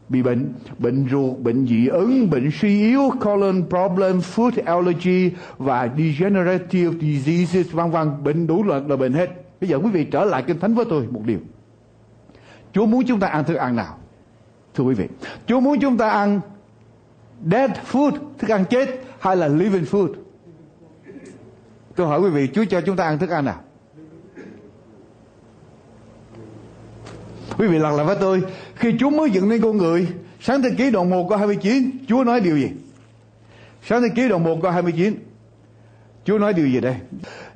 bị bệnh bệnh ruột, bệnh dị ứng, bệnh suy yếu, colon problem food allergy và degenerative diseases, vân vân. Bệnh đủ loại là bệnh hết. Bây giờ quý vị trở lại kinh thánh với tôi một điều. Chúa muốn chúng ta ăn thức ăn nào? Thưa quý vị, Chúa muốn chúng ta ăn dead food, thức ăn chết hay là living food? Tôi hỏi quý vị, Chúa cho chúng ta ăn thức ăn nào quý vị lặp lại với tôi, khi Chúa mới dựng nên con người, sáng thế ký đoạn 1 câu 29 Chúa nói điều gì? Sáng thế ký đoạn 1 câu 29 Chúa nói điều gì đây?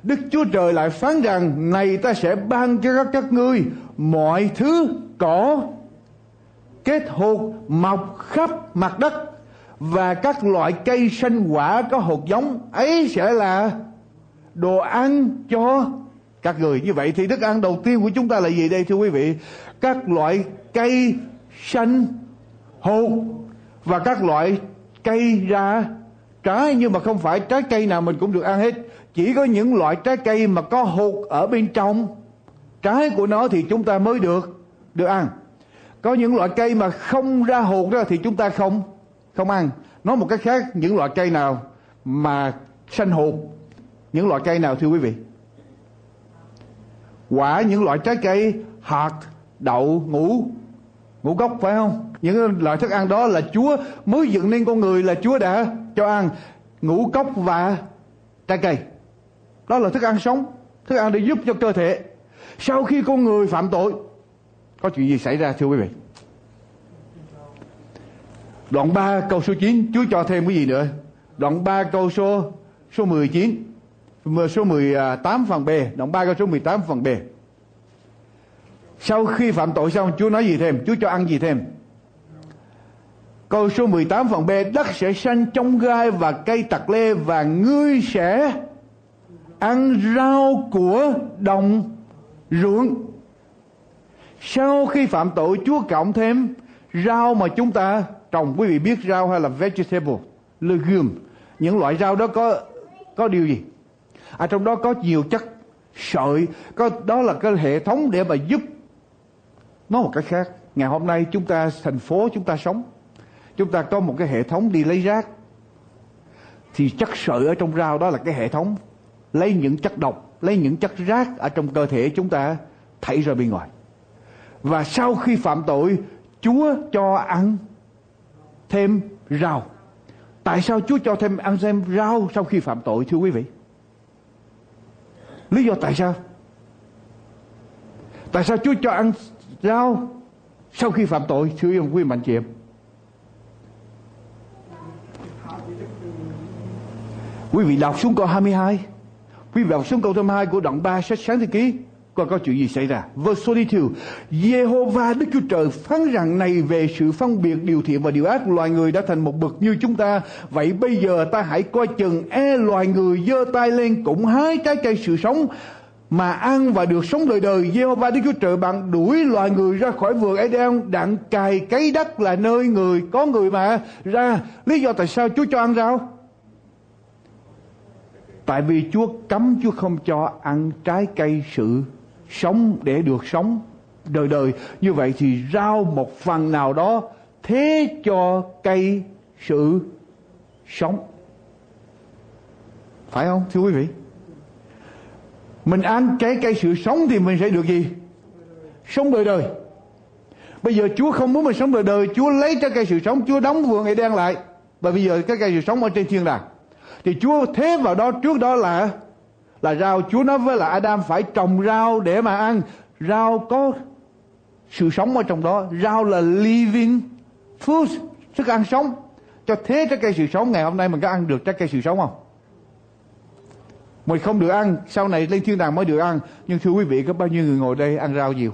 Đức Chúa Trời lại phán rằng, Này ta sẽ ban cho các các ngươi Mọi thứ cỏ Kết hột mọc khắp mặt đất và các loại cây xanh quả có hột giống, ấy sẽ là đồ ăn cho các người. Như vậy thì thức ăn đầu tiên của chúng ta là gì đây, thưa quý vị? Các loại cây xanh hột và các loại cây ra trái. Nhưng mà không phải trái cây nào mình cũng được ăn hết. Chỉ có những loại trái cây mà có hột ở bên trong trái của nó thì chúng ta mới được được ăn. Có những loại cây mà không ra hột đó thì chúng ta không không ăn. Nói một cách khác, những loại cây nào mà xanh hụt những loại cây nào thưa quý vị? Quả, những loại trái cây, hạt, đậu, ngũ ngũ cốc phải không? Những loại thức ăn đó là Chúa mới dựng nên con người, là Chúa đã cho ăn ngũ cốc và trái cây. Đó là thức ăn sống, thức ăn để giúp cho cơ thể. Sau khi con người phạm tội, có chuyện gì xảy ra thưa quý vị? Đoạn 3 câu số 9 Chúa cho thêm cái gì nữa? Đoạn 3 câu số số 19 số 18 phần B. Đoạn 3 câu số 18 phần B. Sau khi phạm tội xong, Chúa nói gì thêm? Chúa cho ăn gì thêm? Câu số 18 phần B. Đất sẽ xanh trong gai và cây tặc lê Và ngươi sẽ ăn rau của đồng ruộng. Sau khi phạm tội, Chúa cộng thêm Rau mà chúng ta trồng Quý vị biết rau hay là vegetable, Legume, Những loại rau đó có có điều gì? À trong đó có nhiều chất sợi, có, Đó là cái hệ thống để mà giúp Nói một cách khác. Ngày hôm nay chúng ta, thành phố chúng ta sống, chúng ta có một cái hệ thống đi lấy rác. Thì chất sợi ở trong rau đó là cái hệ thống lấy những chất độc, lấy những chất rác ở trong cơ thể chúng ta thảy ra bên ngoài. Và sau khi phạm tội, chúa cho ăn thêm rau. Tại sao chúa cho thêm ăn thêm rau sau khi phạm tội, thưa quý vị? Lý do tại sao? Tại sao chúa cho ăn rau sau khi phạm tội, thưa ông quý mạnh chị em? Quý vị đọc xuống câu 22 Quý vị đọc xuống câu 22 của đoạn 3 sách sáng thế ký. Coi có chuyện gì xảy ra? Verse 42 Jehovah Đức Chúa Trời phán rằng này về sự phân biệt điều thiện và điều ác, Loài người đã thành một bậc như chúng ta. Vậy bây giờ ta hãy coi chừng E loài người giơ tay lên cũng hái trái cây sự sống mà ăn và được sống đời đời. Jehovah Đức Chúa Trời bạn đuổi loài người ra khỏi vườn Eden, đặng cài cấy đất là nơi người có người mà ra. Lý do tại sao Chúa cho ăn rau? Tại vì Chúa cấm, Chúa không cho ăn trái cây sự sống để được sống đời đời. Như vậy thì rao một phần nào đó thế cho cây sự sống. Phải không thưa quý vị? Mình ăn trái cây sự sống thì mình sẽ được gì? Sống đời đời. Bây giờ Chúa không muốn mình sống đời đời, Chúa lấy trái cây sự sống, Chúa đóng vườn ngày đen lại. Và bây giờ cái cây sự sống ở trên thiên đàng thì Chúa thế vào đó trước đó là là rau Chúa nói với là Adam phải trồng rau để mà ăn. Rau có sự sống ở trong đó. Rau là living food, thức ăn sống. Cho thế trái cây sự sống, ngày hôm nay mình có ăn được trái cây sự sống không? Mình không được ăn. Sau này lên thiên đàng mới được ăn. Nhưng thưa quý vị, có bao nhiêu người ngồi đây ăn rau nhiều?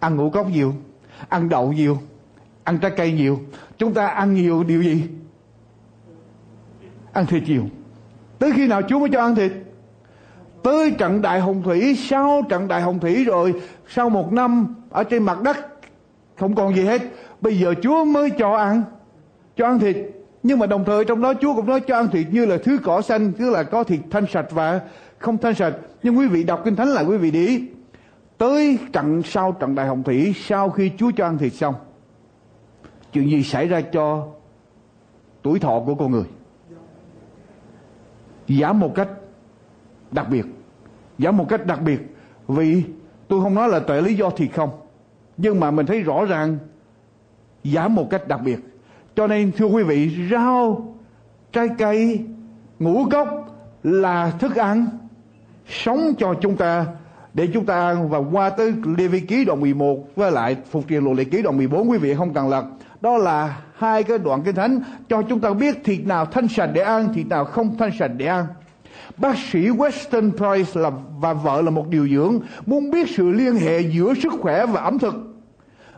Ăn ngũ cốc nhiều? Ăn đậu nhiều? Ăn trái cây nhiều? Chúng ta ăn nhiều điều gì? Ăn thịt nhiều. Tới khi nào Chúa mới cho ăn thịt? Tới trận đại hồng thủy, sau trận đại hồng thủy rồi, sau một năm ở trên mặt đất, không còn gì hết. Bây giờ Chúa mới cho ăn cho ăn thịt. Nhưng mà đồng thời trong đó Chúa cũng nói cho ăn thịt như là thứ cỏ xanh, tức là có thịt thanh sạch và không thanh sạch. Nhưng quý vị đọc kinh thánh là quý vị đi. Tới trận sau trận đại hồng thủy, sau khi Chúa cho ăn thịt xong, chuyện gì xảy ra cho tuổi thọ của con người? Giảm một cách đặc biệt. Giảm một cách đặc biệt, vì tôi không nói là tệ lý do thì không, nhưng mà mình thấy rõ ràng giảm một cách đặc biệt. Cho nên, thưa quý vị, rau, trái cây, ngũ cốc là thức ăn sống cho chúng ta để chúng ta ăn và qua tới Lê Vi Ký đoạn 11 với lại Phục truyền luật lệ ký đoạn 14 quý vị không cần lật. Đó là hai cái đoạn kinh thánh cho chúng ta biết thịt nào thanh sạch để ăn, thịt nào không thanh sạch để ăn bác sĩ Weston Price là và vợ là một điều dưỡng muốn biết sự liên hệ giữa sức khỏe và ẩm thực.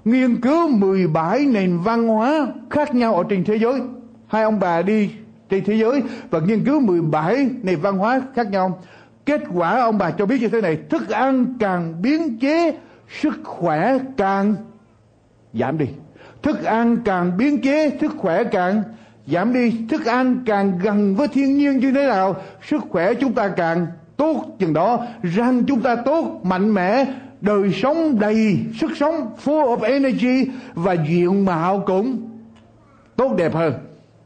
Nghiên cứu 17 nền văn hóa khác nhau ở trên thế giới. Hai ông bà đi trên thế giới và nghiên cứu 17 nền văn hóa khác nhau. Kết quả ông bà cho biết như thế này, thức ăn càng biến chế, sức khỏe càng giảm đi. Thức ăn càng biến chế, sức khỏe càng giảm đi, thức ăn càng gần với thiên nhiên như thế nào, sức khỏe chúng ta càng tốt chừng đó. Răng chúng ta tốt, mạnh mẽ. Đời sống đầy sức sống, full of energy, và diện mạo cũng tốt đẹp hơn.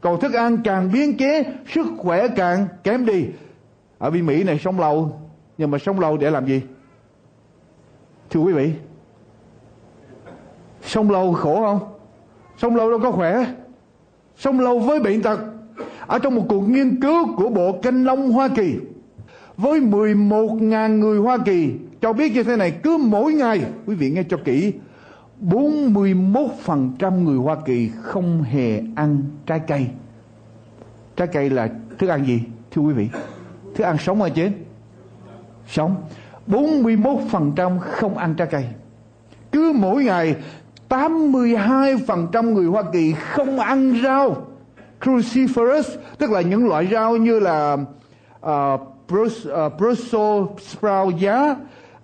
Còn thức ăn càng biến chế, sức khỏe càng kém đi. Ở bên mỹ này sống lâu, nhưng mà sống lâu để làm gì? Thưa quý vị, sống lâu khổ không? Sống lâu đâu có khỏe sống lâu với bệnh tật. Ở trong một cuộc nghiên cứu của Bộ Canh Long Hoa Kỳ, với 11.000 người Hoa Kỳ, cho biết như thế này, cứ mỗi ngày, quý vị nghe cho kỹ 41% người Hoa Kỳ không hề ăn trái cây. Trái cây là thức ăn gì, thưa quý vị? Thức ăn sống hay chết? sống. 41% không ăn trái cây. Cứ mỗi ngày 82% người Hoa Kỳ không ăn rau. Cruciferous tức là những loại rau như là ờ, uh, Brussels, uh, ờ, Brussels sprout giá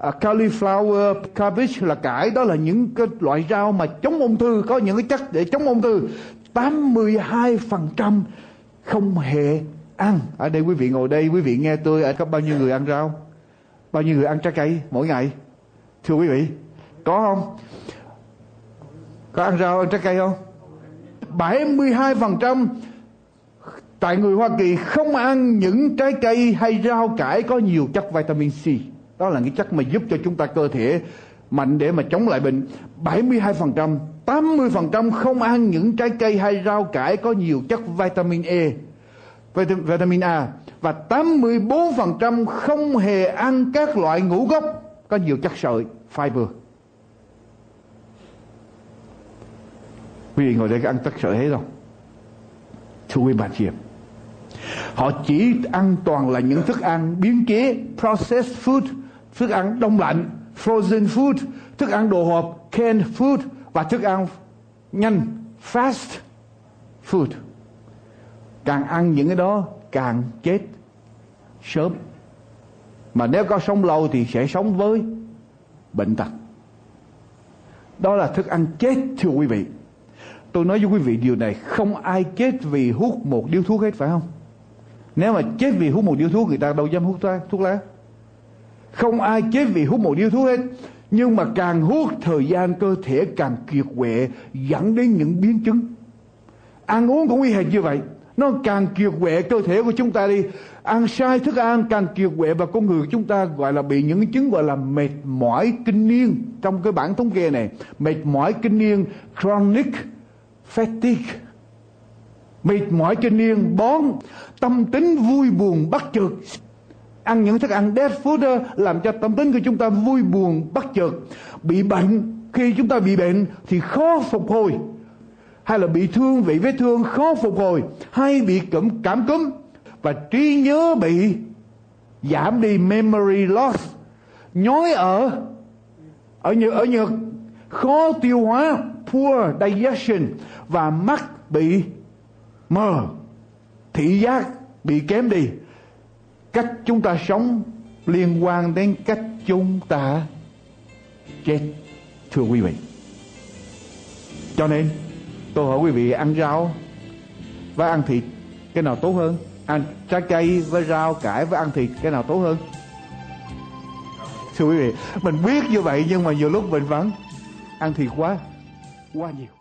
uh, cauliflower cabbage là cải. Đó là những cái loại rau mà chống ung thư có những cái chất để chống ung thư. 82% không hề ăn. Ở đây quý vị ngồi đây quý vị nghe tôi à, có bao nhiêu người ăn rau? Bao nhiêu người ăn trái cây mỗi ngày? Thưa quý vị có không? Có ăn rau ăn trái cây không 72% tại người Hoa Kỳ không ăn những trái cây hay rau cải có nhiều chất vitamin C. Đó là cái chất mà giúp cho chúng ta cơ thể mạnh để mà chống lại bệnh. 72%, 80% không ăn những trái cây hay rau cải có nhiều chất vitamin E, vitamin A và 84% không hề ăn các loại ngũ cốc có nhiều chất sợi, fiber. Quý vị ngồi đây có ăn tất sợi hết không? Thưa quý bà chị em Họ chỉ ăn toàn là những thức ăn biến chế, processed food, thức ăn đông lạnh, frozen food, thức ăn đồ hộp, canned food và thức ăn nhanh, fast food. Càng ăn những cái đó càng chết sớm. Mà nếu có sống lâu thì sẽ sống với bệnh tật. Đó là thức ăn chết thưa quý vị. Tôi nói với quý vị điều này, không ai chết vì hút một điếu thuốc hết, phải không? Nếu mà chết vì hút một điếu thuốc, người ta đâu dám hút thuốc lá. Không ai chết vì hút một điếu thuốc hết. Nhưng mà càng hút, thời gian cơ thể càng kiệt quệ, dẫn đến những biến chứng. Ăn uống cũng nguy hiểm như vậy. Nó càng kiệt quệ cơ thể của chúng ta đi. Ăn sai thức ăn càng kiệt quệ và con người của chúng ta gọi là bị những chứng gọi là mệt mỏi kinh niên. Trong cái bản thống kê này. Mệt mỏi kinh niên, chronic fatigue mệt mỏi kinh niên bón, tâm tính vui buồn bất chợt. Ăn những thức ăn dead food làm cho tâm tính của chúng ta vui buồn bất chợt. Bị bệnh, khi chúng ta bị bệnh thì khó phục hồi. Hay là bị thương, bị vết thương, khó phục hồi. Hay bị cảm cảm cúm. Và trí nhớ bị giảm đi memory loss. Nhói ở ở nhật ở nhật, khó tiêu hóa, poor digestion và mắt bị mờ, thị giác bị kém đi. Cách chúng ta sống liên quan đến cách chúng ta chết, thưa quý vị. Cho nên, tôi hỏi quý vị, ăn rau và ăn thịt cái nào tốt hơn? Ăn trái cây với rau, cải với ăn thịt cái nào tốt hơn? Thưa quý vị, mình biết như vậy nhưng mà nhiều lúc mình vẫn ăn thịt quá quá nhiều.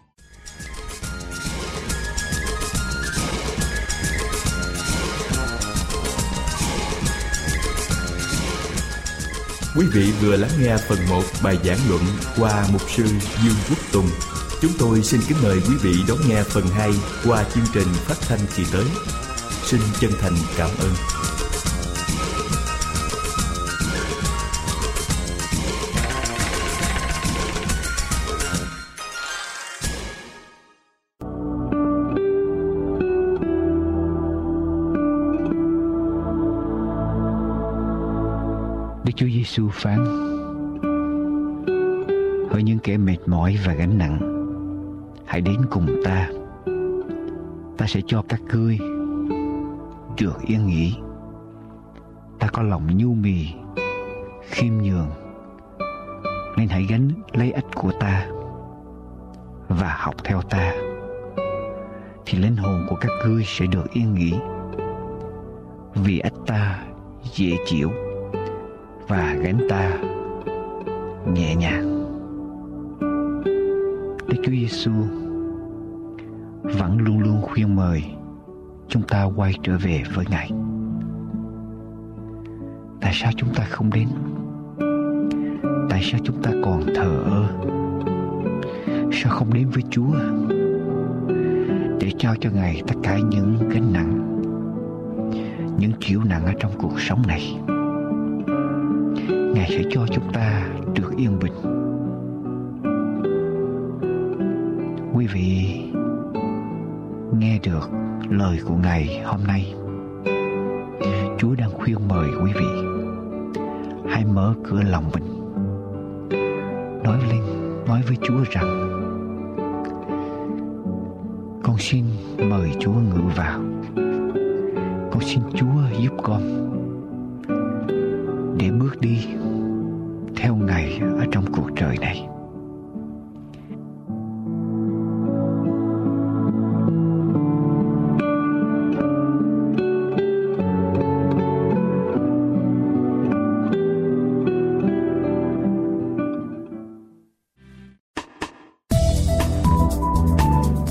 Quý vị vừa lắng nghe phần 1 bài giảng luận qua mục sư Dương Quốc Tùng. Chúng tôi xin kính mời quý vị đón nghe phần 2 qua chương trình phát thanh kỳ tới. Xin chân thành cảm ơn. Phán. Hỡi những kẻ mệt mỏi và gánh nặng, Hãy đến cùng ta. Ta sẽ cho các ngươi Được yên nghỉ. Ta có lòng nhu mì, Khiêm nhường, Nên hãy gánh lấy ách của ta Và học theo ta. Thì linh hồn của các ngươi sẽ được yên nghỉ, Vì ách ta dễ chịu và gánh ta nhẹ nhàng. Đức Chúa Giêsu vẫn luôn luôn khuyên mời chúng ta quay trở về với Ngài. Tại sao chúng ta không đến? Tại sao chúng ta còn thờ ơ? Sao không đến với Chúa? để trao cho Ngài tất cả những gánh nặng, những chịu nặng ở trong cuộc sống này. Ngài sẽ cho chúng ta được yên bình. Quý vị nghe được lời của Ngài hôm nay. Chúa đang khuyên mời quý vị hãy mở cửa lòng mình. Nói lên, nói với Chúa rằng con xin mời Chúa ngự vào. Con xin Chúa giúp con để bước đi theo ngày ở trong cuộc đời này.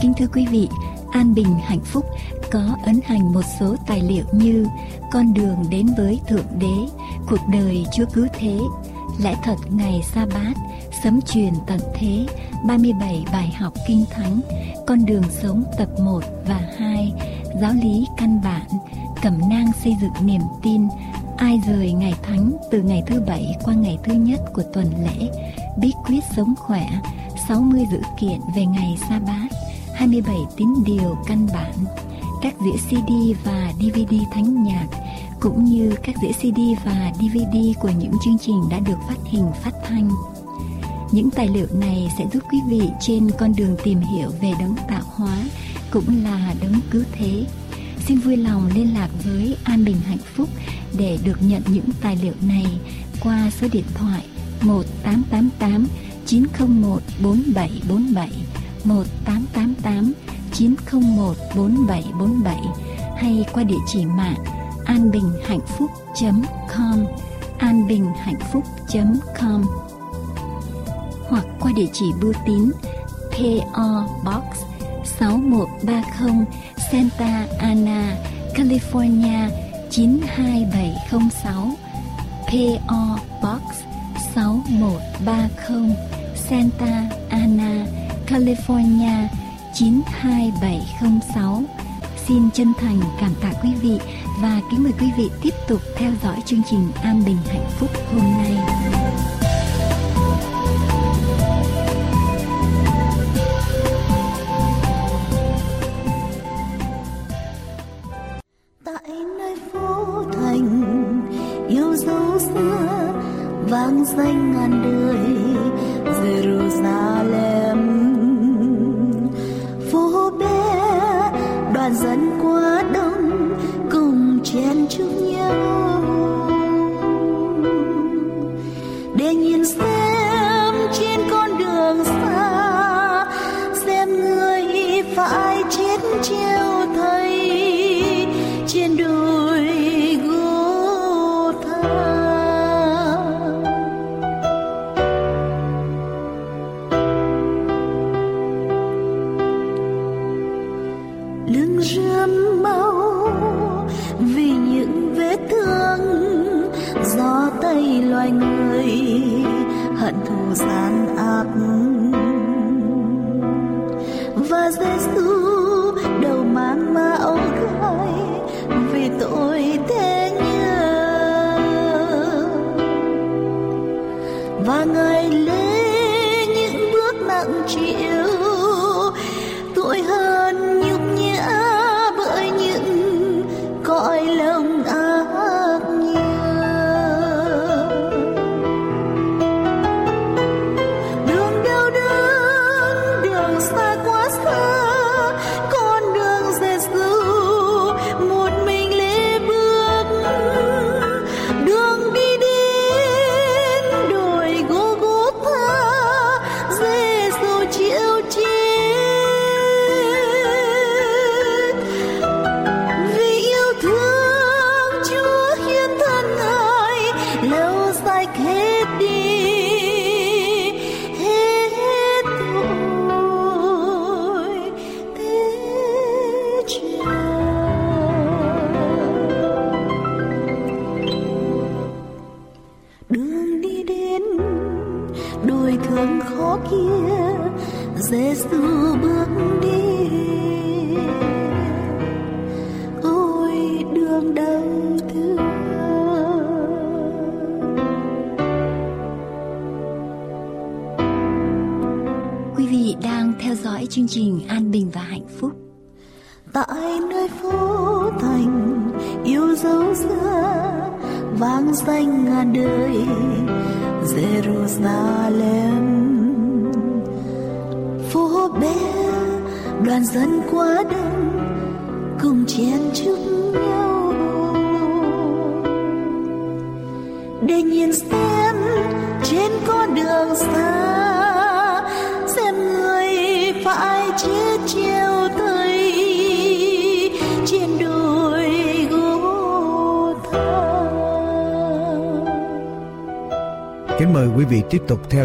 Kính thưa quý vị, An Bình Hạnh Phúc có ấn hành một số tài liệu như Con đường đến với Thượng Đế, Cuộc đời Chúa cứ Thế, Lẽ thật Ngày Sa Bát, Sấm truyền tận thế, 37 bài học kinh thánh, Con đường sống tập 1 và 2, Giáo lý căn bản, Cẩm nang xây dựng niềm tin, Ai rời ngày thánh từ ngày thứ bảy qua ngày thứ nhất của tuần lễ, Bí quyết sống khỏe, 60 dữ kiện về ngày Sa Bát, 27 tín điều căn bản, các đĩa CD và DVD thánh nhạc, cũng như các đĩa CD và DVD của những chương trình đã được phát hình phát thanh. Những tài liệu này sẽ giúp quý vị trên con đường tìm hiểu về đấng tạo hóa, cũng là đấng cứu thế. Xin vui lòng liên lạc với An Bình Hạnh Phúc để được nhận những tài liệu này qua số điện thoại 1888 901 4747 1888 901 4747 hay qua địa chỉ mạng anbinhhạnhphúc.com anbinhhạnhphúc.com hoặc qua địa chỉ bưu tín PO Box 6130 Santa Ana, California 92706 PO Box 6130 Santa Ana, California 92706. Xin chân thành cảm tạ quý vị và kính mời quý vị tiếp tục theo dõi chương trình An Bình Hạnh Phúc hôm nay.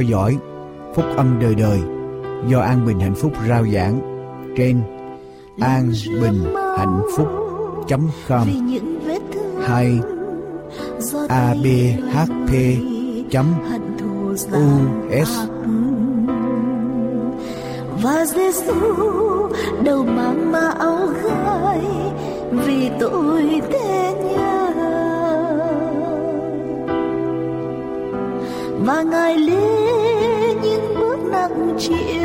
theo dõi Phúc âm đời đời do An Bình Hạnh Phúc rao giảng trên an bình hạnh phúc com hay abhp us và Giêsu đầu mang ma áo gai vì tôi thế và ngài lê những bước nặng chịu.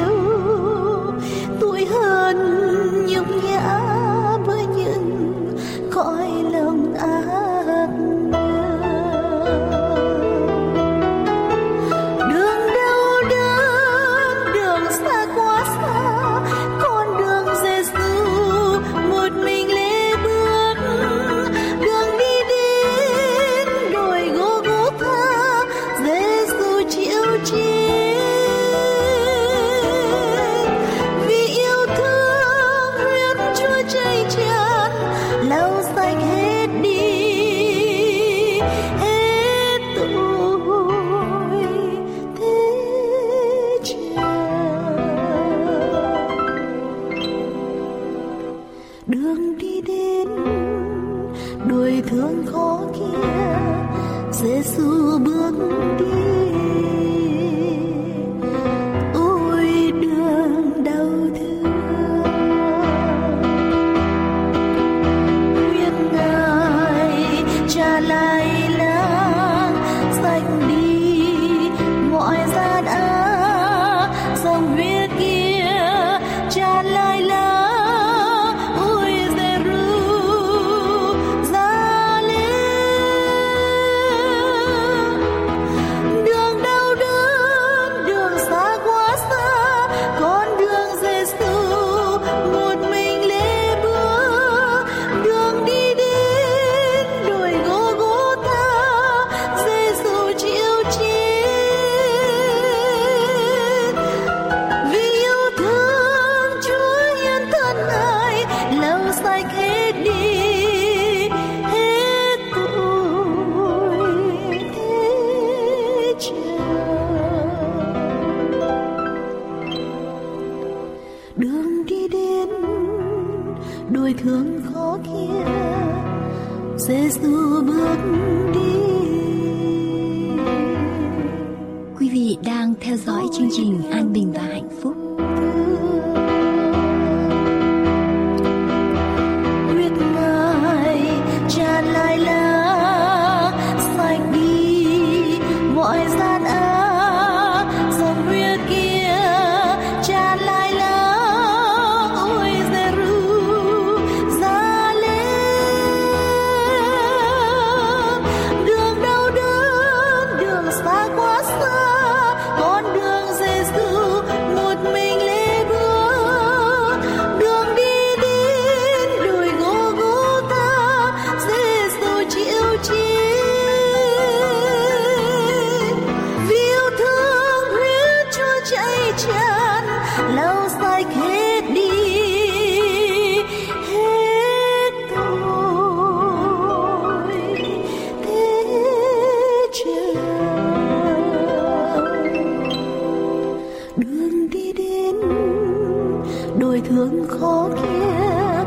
thương khó kia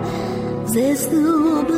dễ xưa.